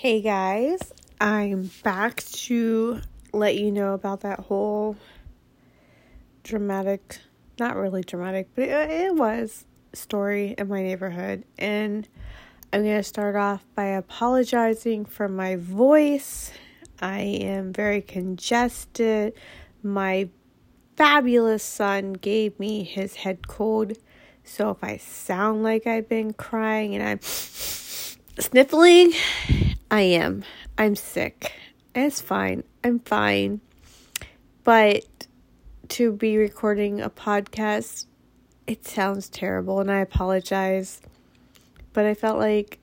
Hey guys, I'm back to let you know about that whole dramatic, not really dramatic, but it, it was story in my neighborhood. And I'm going to start off by apologizing for my voice. I am very congested. My fabulous son gave me his head cold. So if I sound like I've been crying and I'm sniffling, I am. I'm sick. It's fine. I'm fine. But to be recording a podcast, it sounds terrible and I apologize. But I felt like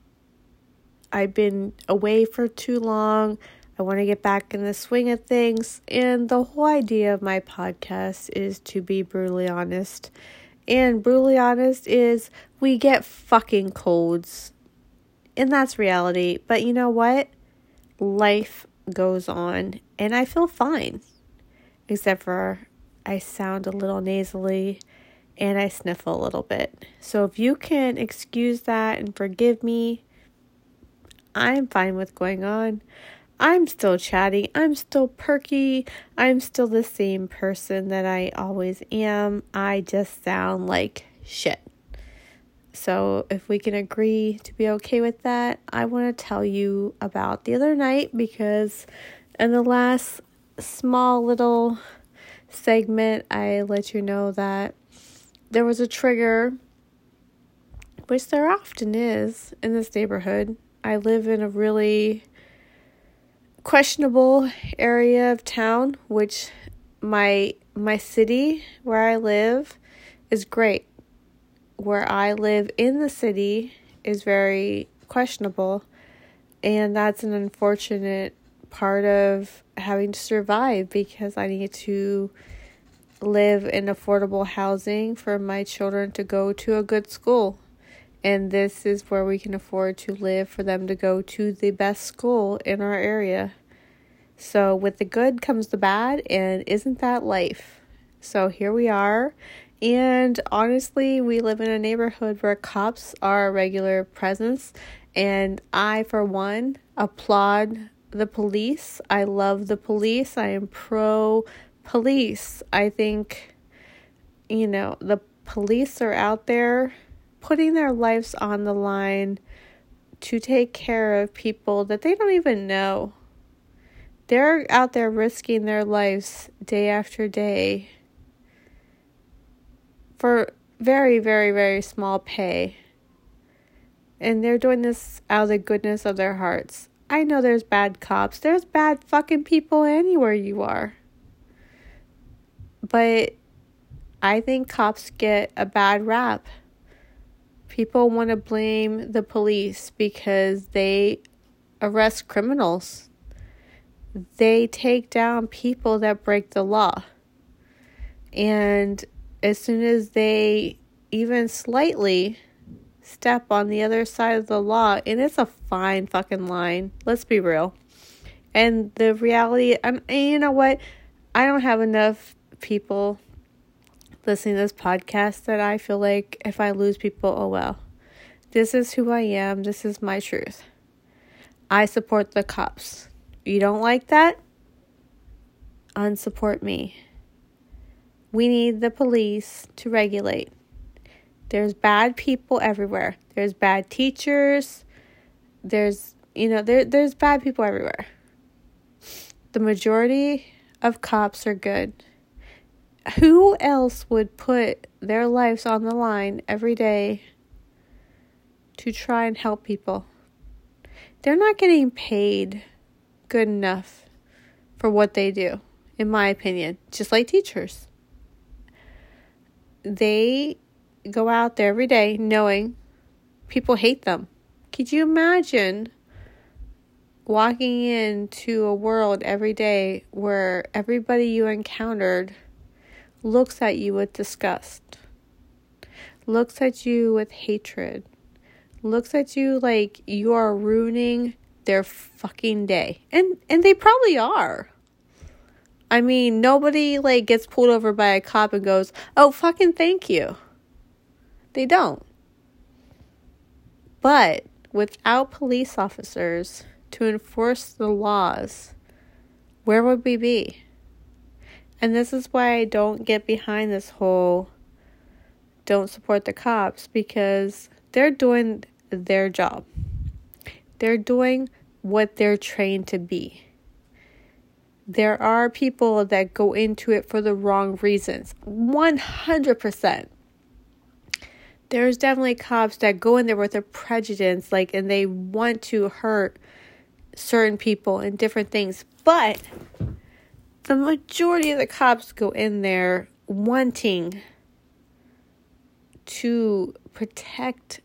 I've been away for too long. I want to get back in the swing of things. And the whole idea of my podcast is to be brutally honest. And brutally honest is we get fucking colds and that's reality. But you know what? Life goes on, and I feel fine, except for I sound a little nasally and I sniffle a little bit. So if you can excuse that and forgive me, I'm fine with going on. I'm still chatty. I'm still perky. I'm still the same person that I always am. I just sound like shit. So, if we can agree to be okay with that, I want to tell you about the other night because in the last small little segment, I let you know that there was a trigger, which there often is in this neighborhood. I live in a really questionable area of town, which my my city where I live is great where I live in the city is very questionable. And that's an unfortunate part of having to survive because I need to live in affordable housing for my children to go to a good school. And this is where we can afford to live for them to go to the best school in our area. So, with the good comes the bad, and isn't that life? So, here we are and honestly, we live in a neighborhood where cops are a regular presence. And I, for one, applaud the police. I love the police. I am pro police. I think, you know, the police are out there putting their lives on the line to take care of people that they don't even know. They're out there risking their lives day after day for very, very, very small pay. And they're doing this out of the goodness of their hearts. I know there's bad cops. There's bad fucking people anywhere you are. But I think cops get a bad rap. People want to blame the police because they arrest criminals. They take down people that break the law. And as soon as they even slightly step on the other side of the law, and it's a fine fucking line, let's be real. And the reality, and, you know what? I don't have enough people listening to this podcast that I feel like if I lose people, oh well. This is who I am. This is my truth. I support the cops. You don't like that? Unsupport me. We need the police to regulate. There's bad people everywhere. There's bad teachers. There's, you know, there there's bad people everywhere. The majority of cops are good. Who else would put their lives on the line every day to try and help people? They're not getting paid good enough for what they do, in my opinion, just like teachers they go out there every day knowing people hate them. Could you imagine walking into a world every day where everybody you encountered looks at you with disgust, looks at you with hatred, looks at you like you are ruining their fucking day. And and they probably are. I mean, nobody like gets pulled over by a cop and goes, "Oh, fucking thank you." They don't. But without police officers to enforce the laws, where would we be? And this is why I don't get behind this whole don't support the cops because they're doing their job. They're doing what they're trained to be. There are people that go into it for the wrong reasons. 100%. There's definitely cops that go in there with a prejudice, like, and they want to hurt certain people and different things. But the majority of the cops go in there wanting to protect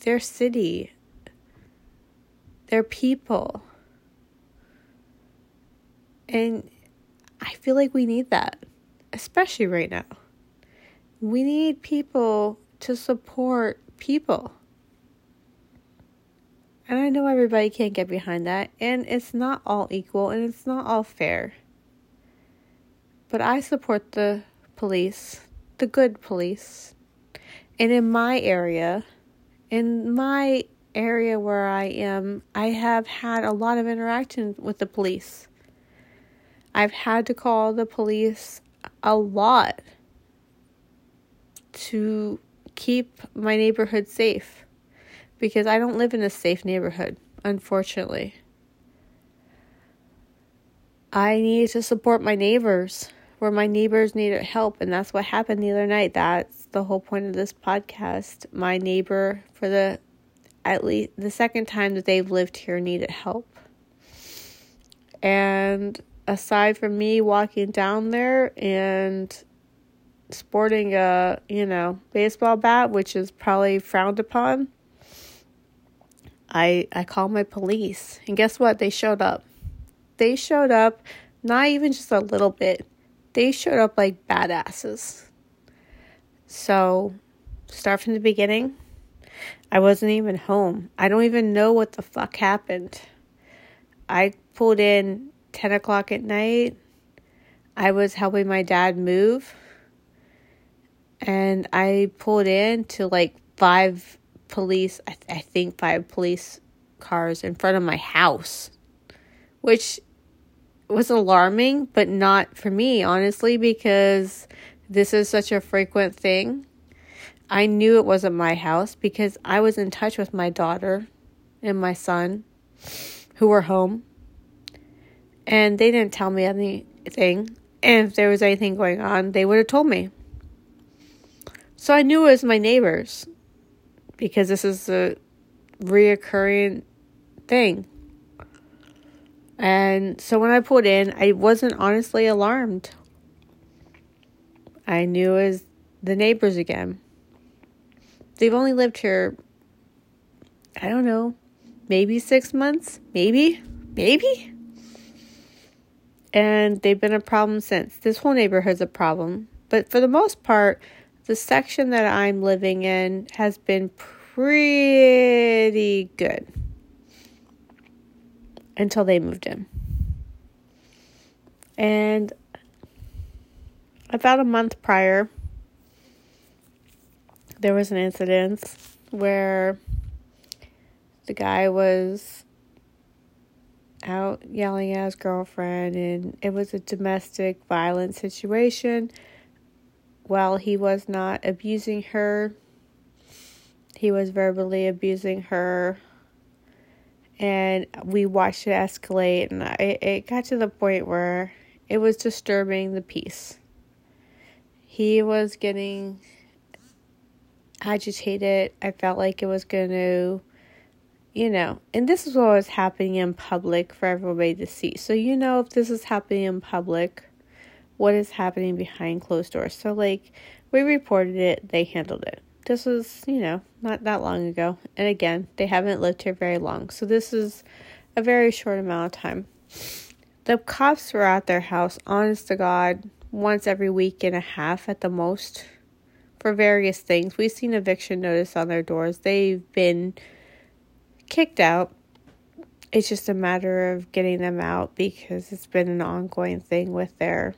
their city, their people. And I feel like we need that, especially right now. We need people to support people. And I know everybody can't get behind that, and it's not all equal and it's not all fair. But I support the police, the good police. And in my area, in my area where I am, I have had a lot of interaction with the police. I've had to call the police a lot to keep my neighborhood safe because I don't live in a safe neighborhood, unfortunately. I need to support my neighbors where my neighbors needed help, and that's what happened the other night. That's the whole point of this podcast. My neighbor, for the at least the second time that they've lived here, needed help. And aside from me walking down there and sporting a, you know, baseball bat, which is probably frowned upon, I I called my police. And guess what? They showed up. They showed up not even just a little bit. They showed up like badasses. So, start from the beginning. I wasn't even home. I don't even know what the fuck happened. I pulled in 10 o'clock at night. I was helping my dad move and I pulled in to like five police, I, th- I think five police cars in front of my house, which was alarming, but not for me, honestly, because this is such a frequent thing. I knew it wasn't my house because I was in touch with my daughter and my son who were home. And they didn't tell me anything. And if there was anything going on, they would have told me. So I knew it was my neighbors because this is a reoccurring thing. And so when I put in, I wasn't honestly alarmed. I knew it was the neighbors again. They've only lived here, I don't know, maybe six months? Maybe? Maybe? And they've been a problem since. This whole neighborhood's a problem. But for the most part, the section that I'm living in has been pretty good until they moved in. And about a month prior, there was an incident where the guy was out yelling at his girlfriend, and it was a domestic violence situation while he was not abusing her, he was verbally abusing her. And we watched it escalate, and I, it got to the point where it was disturbing the peace. He was getting agitated. I felt like it was going to, you know, and this is what was happening in public for everybody to see. So, you know, if this is happening in public, what is happening behind closed doors. So, like, we reported it, they handled it. This was, you know, not that long ago. And again, they haven't lived here very long. So, this is a very short amount of time. The cops were at their house, honest to God, once every week and a half at the most for various things. We've seen eviction notice on their doors. They've been kicked out. It's just a matter of getting them out because it's been an ongoing thing with their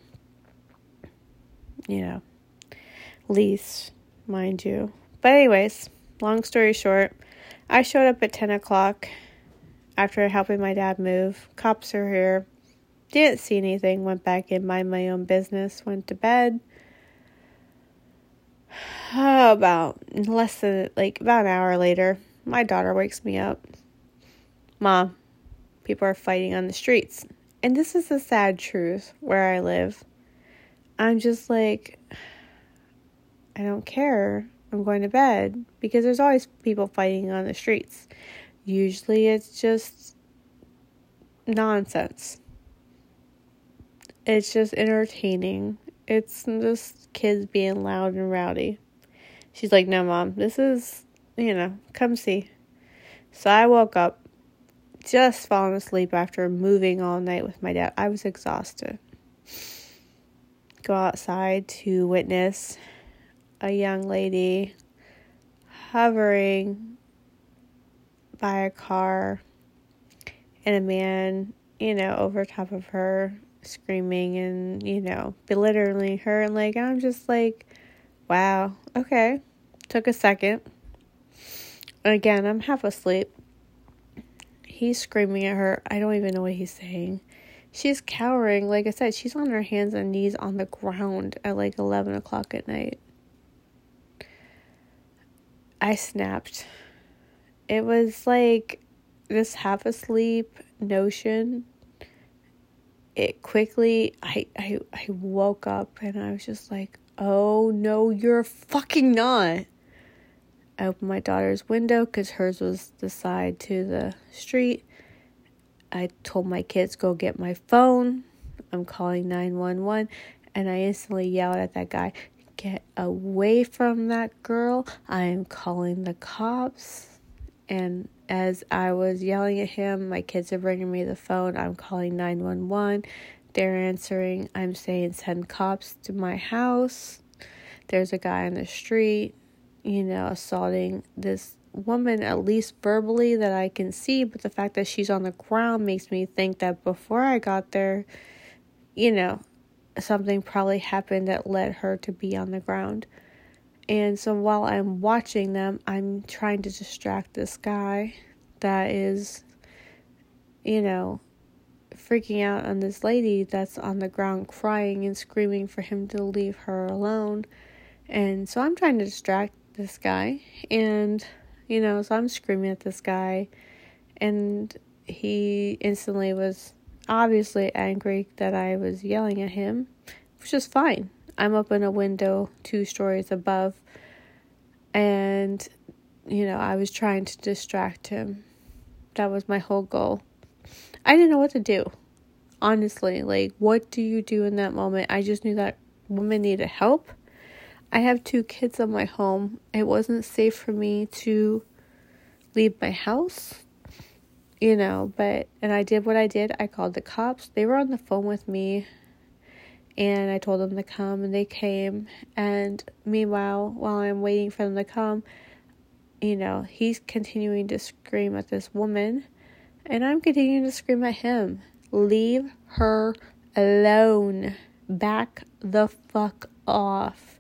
you know, lease, mind you. But, anyways, long story short, I showed up at 10 o'clock. after helping my dad move. Cops are here. Didn't see anything. Went back in, mind my own business. Went to bed. Oh, about less than like about an hour later, my daughter wakes me up. Mom, people are fighting on the streets. And this is the sad truth where I live. I'm just like, I don't care. I'm going to bed because there's always people fighting on the streets. Usually it's just nonsense. It's just entertaining. It's just kids being loud and rowdy. She's like, No, mom, this is, you know, come see. So I woke up, just falling asleep after moving all night with my dad. I was exhausted. Go outside to witness a young lady hovering by a car and a man, you know, over top of her screaming and, you know, belittling her and like I'm just like, wow, okay. Took a second. Again, I'm half asleep. He's screaming at her. I don't even know what he's saying. She's cowering. Like I said, she's on her hands and knees on the ground at like 11 o'clock at night. I snapped. It was like this half asleep notion. It quickly, I, I, I woke up and I was just like, oh no, you're fucking not. I opened my daughter's window because hers was the side to the street. I told my kids, go get my phone. I'm calling 911. And I instantly yelled at that guy, get away from that girl. I am calling the cops. And as I was yelling at him, my kids are bringing me the phone. I'm calling 911. They're answering. I'm saying, send cops to my house. There's a guy on the street you know, assaulting this woman, at least verbally, that I can see. But the fact that she's on the ground makes me think that before I got there, you know, something probably happened that led her to be on the ground. And so while I'm watching them, I'm trying to distract this guy that is, you know, freaking out on this lady that's on the ground crying and screaming for him to leave her alone. And so I'm trying to distract this guy and you know so i'm screaming at this guy and he instantly was obviously angry that i was yelling at him which is fine. I'm up in a window two stories above and you know i was trying to distract him. That was my whole goal. I didn't know what to do honestly. Like what do you do in that moment? I just knew that woman needed help I have two kids at my home. It wasn't safe for me to leave my house, you know, but, and I did what I did. I called the cops. They were on the phone with me, and I told them to come, and they came. And meanwhile, while I'm waiting for them to come, you know, he's continuing to scream at this woman, and I'm continuing to scream at him. Leave her alone. Back the fuck off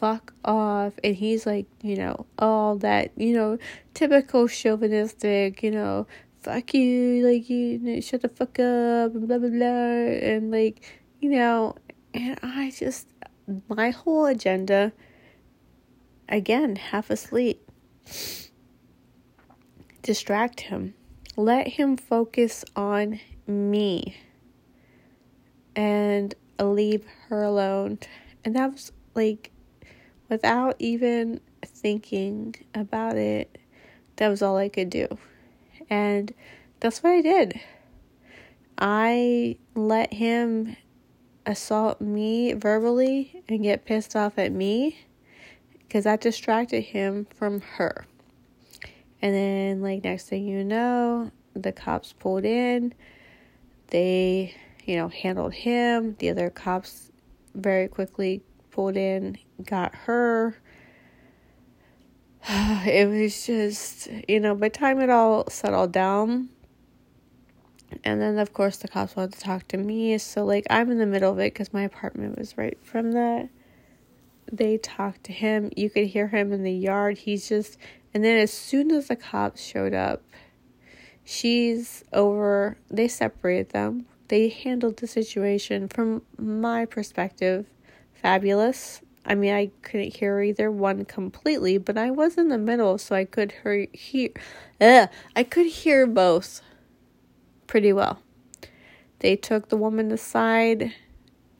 fuck off. And he's like, you know, all that, you know, typical chauvinistic, you know, fuck you, like, you know, shut the fuck up, and blah, blah, blah. And, like, you know, and I just, my whole agenda, again, half asleep, distract him. Let him focus on me and leave her alone. And that was like without even thinking about it, that was all I could do. And that's what I did. I let him assault me verbally and get pissed off at me because that distracted him from her. And then, like, next thing you know, the cops pulled in. They, you know, handled him. The other cops very quickly pulled in, got her. It was just, you know, by the time it all settled down, and then of course the cops wanted to talk to me. So, like, I'm in the middle of it because my apartment was right from that. They talked to him. You could hear him in the yard. He's just, and then as soon as the cops showed up, she's over, they separated them. They handled the situation from my perspective fabulous. I mean, I couldn't hear either one completely, but I was in the middle, so I could hear, hear ugh, I could hear both pretty well. They took the woman aside,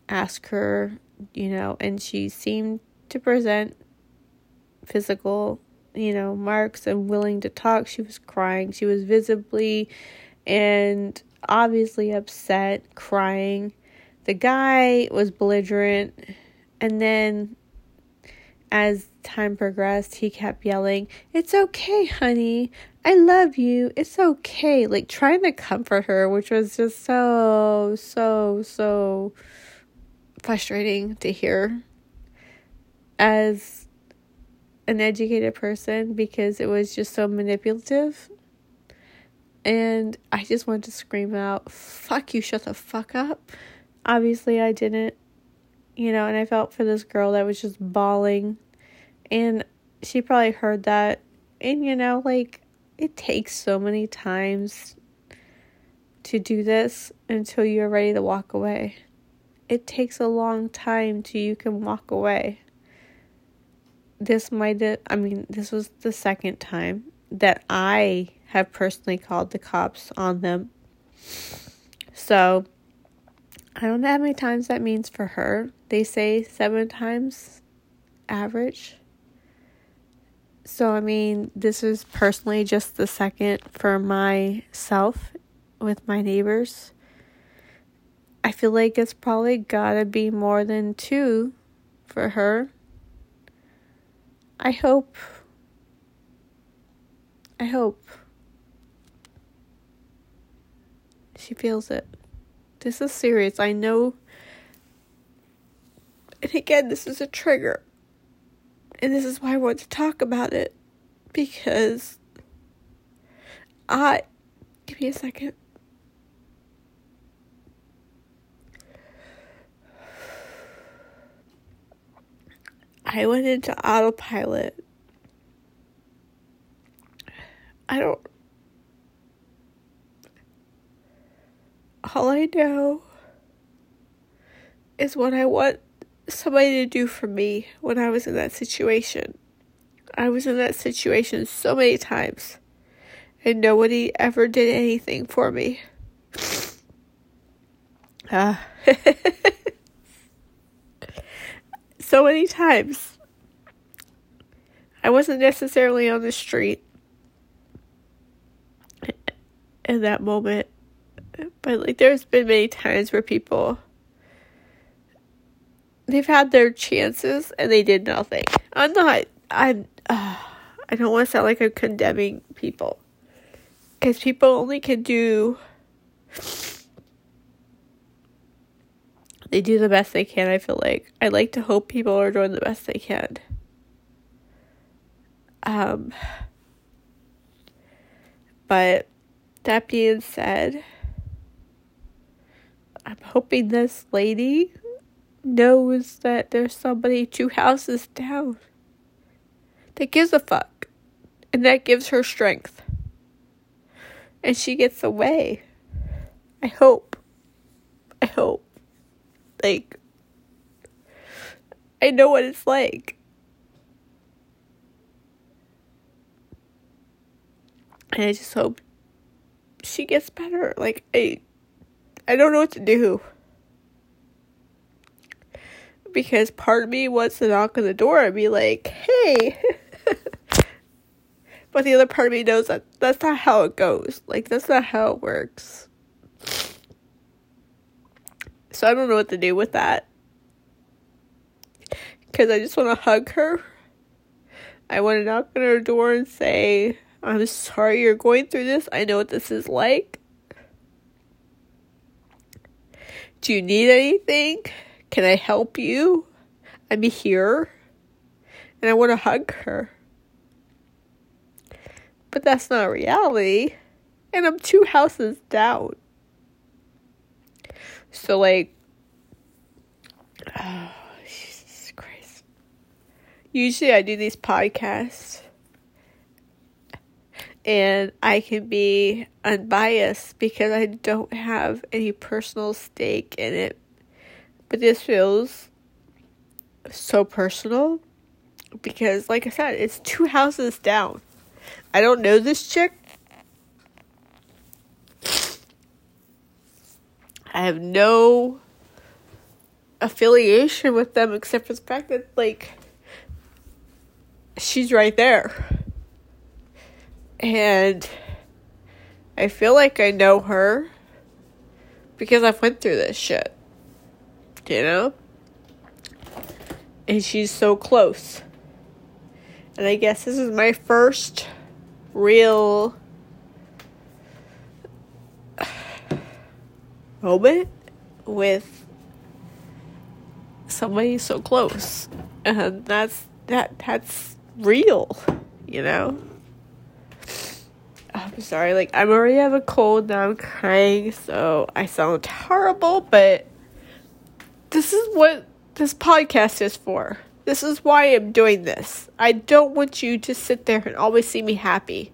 asked her, you know, and she seemed to present physical, you know, marks and willing to talk. She was crying. She was visibly and obviously upset, crying. The guy was belligerent. And then as time progressed, he kept yelling, It's okay, honey. I love you. It's okay. Like trying to comfort her, which was just so, so, so frustrating to hear as an educated person because it was just so manipulative. And I just wanted to scream out, fuck you, shut the fuck up. Obviously, I didn't, you know, and I felt for this girl that was just bawling. And she probably heard that. And, you know, like, it takes so many times to do this until you're ready to walk away. It takes a long time till you can walk away. This might have, I mean, this was the second time that I have personally called the cops on them. So, I don't know how many times that means for her. They say seven times average. So, I mean, this is personally just the second for myself with my neighbors. I feel like it's probably gotta be more than two for her. I hope. I hope. She feels it. This is serious. I know. And again, this is a trigger. And this is why I want to talk about it. Because I. Give me a second. I went into autopilot. I don't. All I know is what I want somebody to do for me when I was in that situation. I was in that situation so many times, and nobody ever did anything for me. Uh, so many times. I wasn't necessarily on the street in that moment, but like there's been many times where people they've had their chances and they did nothing. I'm not. I'm. Uh, I don't want to sound like I'm condemning people, because people only can do. They do the best they can. I feel like I like to hope people are doing the best they can. Um. But that being said, I'm hoping this lady knows that there's somebody two houses down that gives a fuck and that gives her strength. And she gets away. I hope. I hope. Like, I know what it's like. And I just hope she gets better. Like, I, I don't know what to do because part of me wants to knock on the door and be like, hey. but the other part of me knows that that's not how it goes. Like, that's not how it works. So I don't know what to do with that. Because I just want to hug her. I want to knock on her door and say, I'm sorry you're going through this. I know what this is like. Do you need anything? Can I help you? I'm here. And I want to hug her. But that's not reality. And I'm two houses down. So, like, oh, Jesus Christ. Usually I do these podcasts. and I can be unbiased because I don't have any personal stake in it. But this feels so personal because, like I said, it's two houses down. I don't know this chick. I have no affiliation with them except for the fact that, like, she's right there. And I feel like I know her because I've went through this shit. You know? And she's so close. And I guess this is my first real moment with somebody so close. And that's that that's real, you know? I'm sorry, like I'm already have a cold now I'm crying, so I sound horrible, but this is what this podcast is for. This is why I'm doing this. I don't want you to sit there and always see me happy.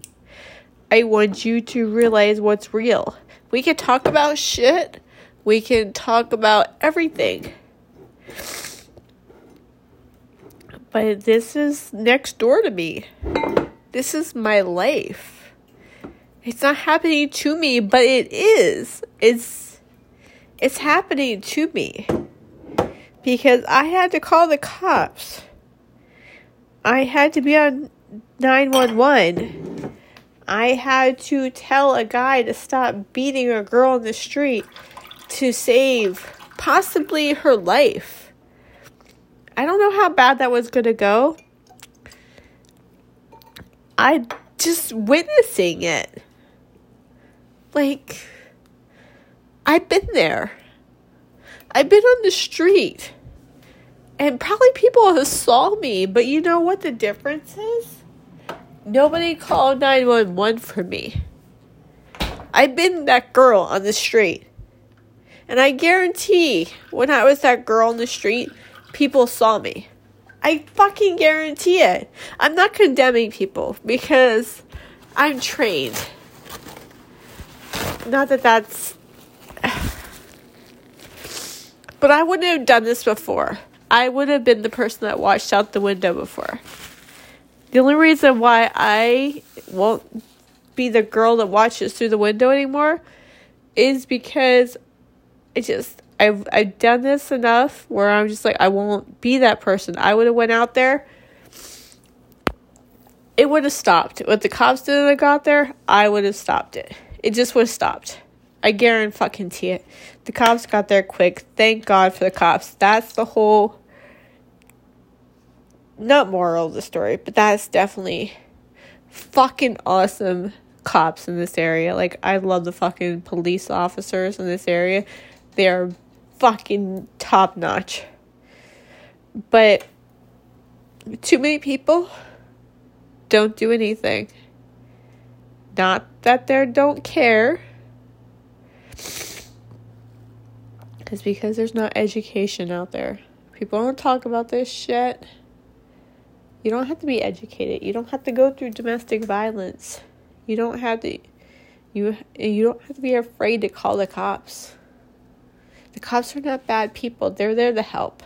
I want you to realize what's real. We can talk about shit. We can talk about everything. But this is next door to me. This is my life. It's not happening to me, but it is. It's it's happening to me. Because I had to call the cops. I had to be on 911. I had to tell a guy to stop beating a girl in the street to save possibly her life. I don't know how bad that was going to go. I just witnessing it. Like, I've been there. I've been on the street. And probably people saw me, but you know what the difference is? Nobody called 911 for me. I've been that girl on the street. And I guarantee when I was that girl on the street, people saw me. I fucking guarantee it. I'm not condemning people because I'm trained. Not that that's. But I wouldn't have done this before. I would have been the person that watched out the window before. The only reason why I won't be the girl that watches through the window anymore is because it just I've I've done this enough where I'm just like I won't be that person. I would have went out there. It would have stopped. What the cops did when I got there, I would have stopped it. It just would have stopped. I guarantee fucking it. The cops got there quick. Thank God for the cops. That's the whole not moral of the story, but that's definitely fucking awesome cops in this area. Like I love the fucking police officers in this area. They are fucking top notch. But too many people don't do anything. Not that they don't care. It's because there's no education out there. People don't talk about this shit. You don't have to be educated. You don't have to go through domestic violence. You don't have to you you don't have to be afraid to call the cops. The cops are not bad people. They're there to help.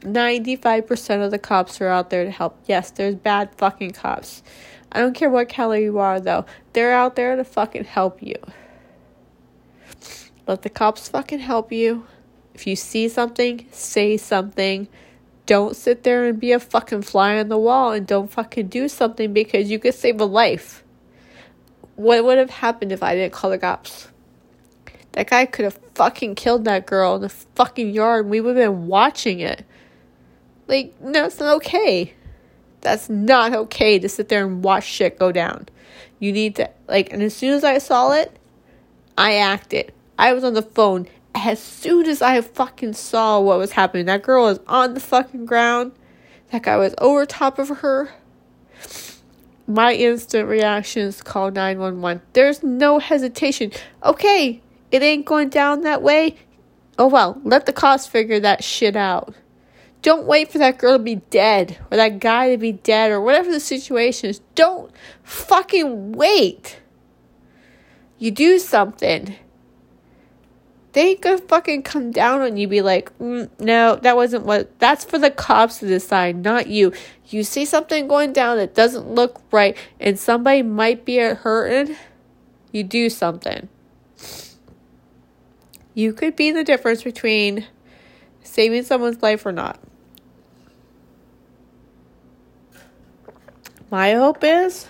95% of the cops are out there to help. Yes, there's bad fucking cops. I don't care what color you are, though. They're out there to fucking help you. Let the cops fucking help you. If you see something, say something. Don't sit there and be a fucking fly on the wall and don't fucking do something because you could save a life. What would have happened if I didn't call the cops? That guy could have fucking killed that girl in the fucking yard and we would have been watching it. Like, no, it's not okay. That's not okay to sit there and watch shit go down. You need to, like, and as soon as I saw it, I acted. I was on the phone. As soon as I fucking saw what was happening, that girl was on the fucking ground. That guy was over top of her. My instant reaction is call 911. There's no hesitation. Okay, it ain't going down that way. Oh well, let the cops figure that shit out. Don't wait for that girl to be dead or that guy to be dead or whatever the situation is. Don't fucking wait. You do something. They could fucking come down on you, be like, mm, no, that wasn't what. That's for the cops to decide, not you. You see something going down that doesn't look right and somebody might be hurting, you do something. You could be the difference between saving someone's life or not. My hope is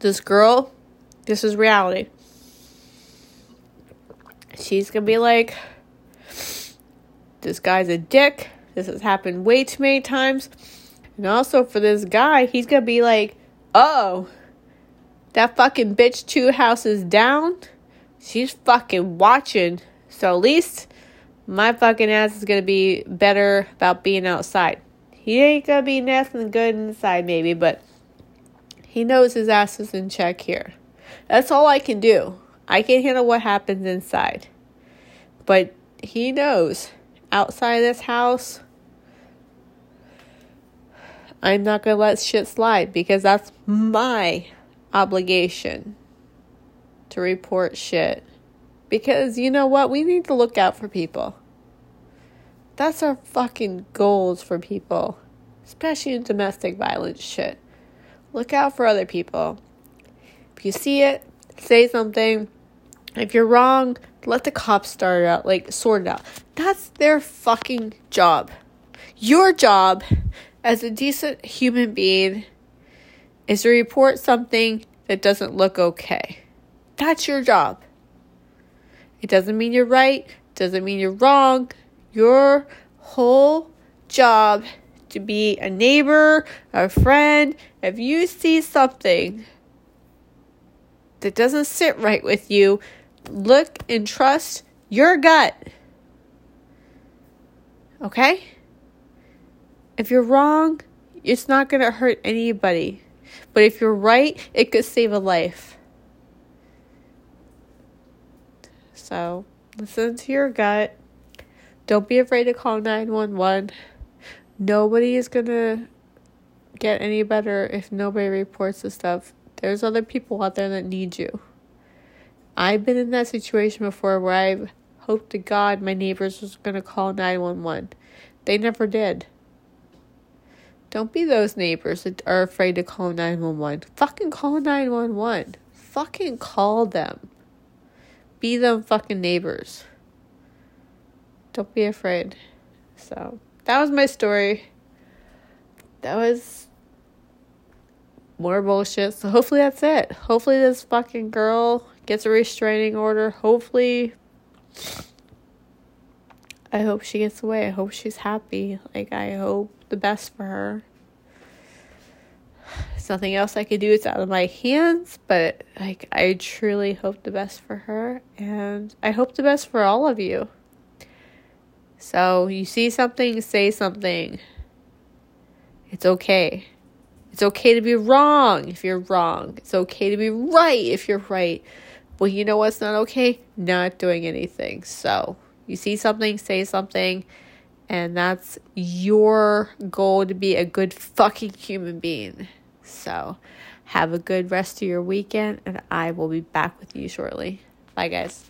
this girl, this is reality. She's gonna be like, this guy's a dick. This has happened way too many times. And also for this guy, he's gonna be like, oh, that fucking bitch two houses down, she's fucking watching. So at least my fucking ass is gonna be better about being outside. He ain't gonna be nothing good inside, maybe, but he knows his ass is in check here. That's all I can do. I can handle what happens inside. But he knows outside this house, I'm not gonna let shit slide because that's my obligation to report shit. Because you know what? We need to look out for people. That's our fucking goals for people, especially in domestic violence shit. Look out for other people. If you see it, say something. If you're wrong, let the cops start it out, like sort it out. That's their fucking job. Your job as a decent human being is to report something that doesn't look okay. That's your job. It doesn't mean you're right, doesn't mean you're wrong. Your whole job to be a neighbor, a friend, if you see something that doesn't sit right with you, look and trust your gut. Okay? If you're wrong, it's not going to hurt anybody. But if you're right, it could save a life. So, listen to your gut. Don't be afraid to call 911. Nobody is going to get any better if nobody reports the stuff. There's other people out there that need you. I've been in that situation before where I've hoped to God my neighbors was going to call 911. They never did. Don't be those neighbors that are afraid to call 911. Fucking call 911. Fucking call them. Be them fucking neighbors. Don't be afraid. So, that was my story. That was more bullshit. So, hopefully, that's it. Hopefully, this fucking girl gets a restraining order. Hopefully, I hope she gets away. I hope she's happy. Like, I hope the best for her. There's nothing else I could do. It's out of my hands, but like I truly hope the best for her and I hope the best for all of you. So, you see something, say something. It's okay. It's okay to be wrong if you're wrong. It's okay to be right if you're right. Well, you know what's not okay? Not doing anything. So, you see something, say something, and that's your goal to be a good fucking human being. So, have a good rest of your weekend, and I will be back with you shortly. Bye, guys.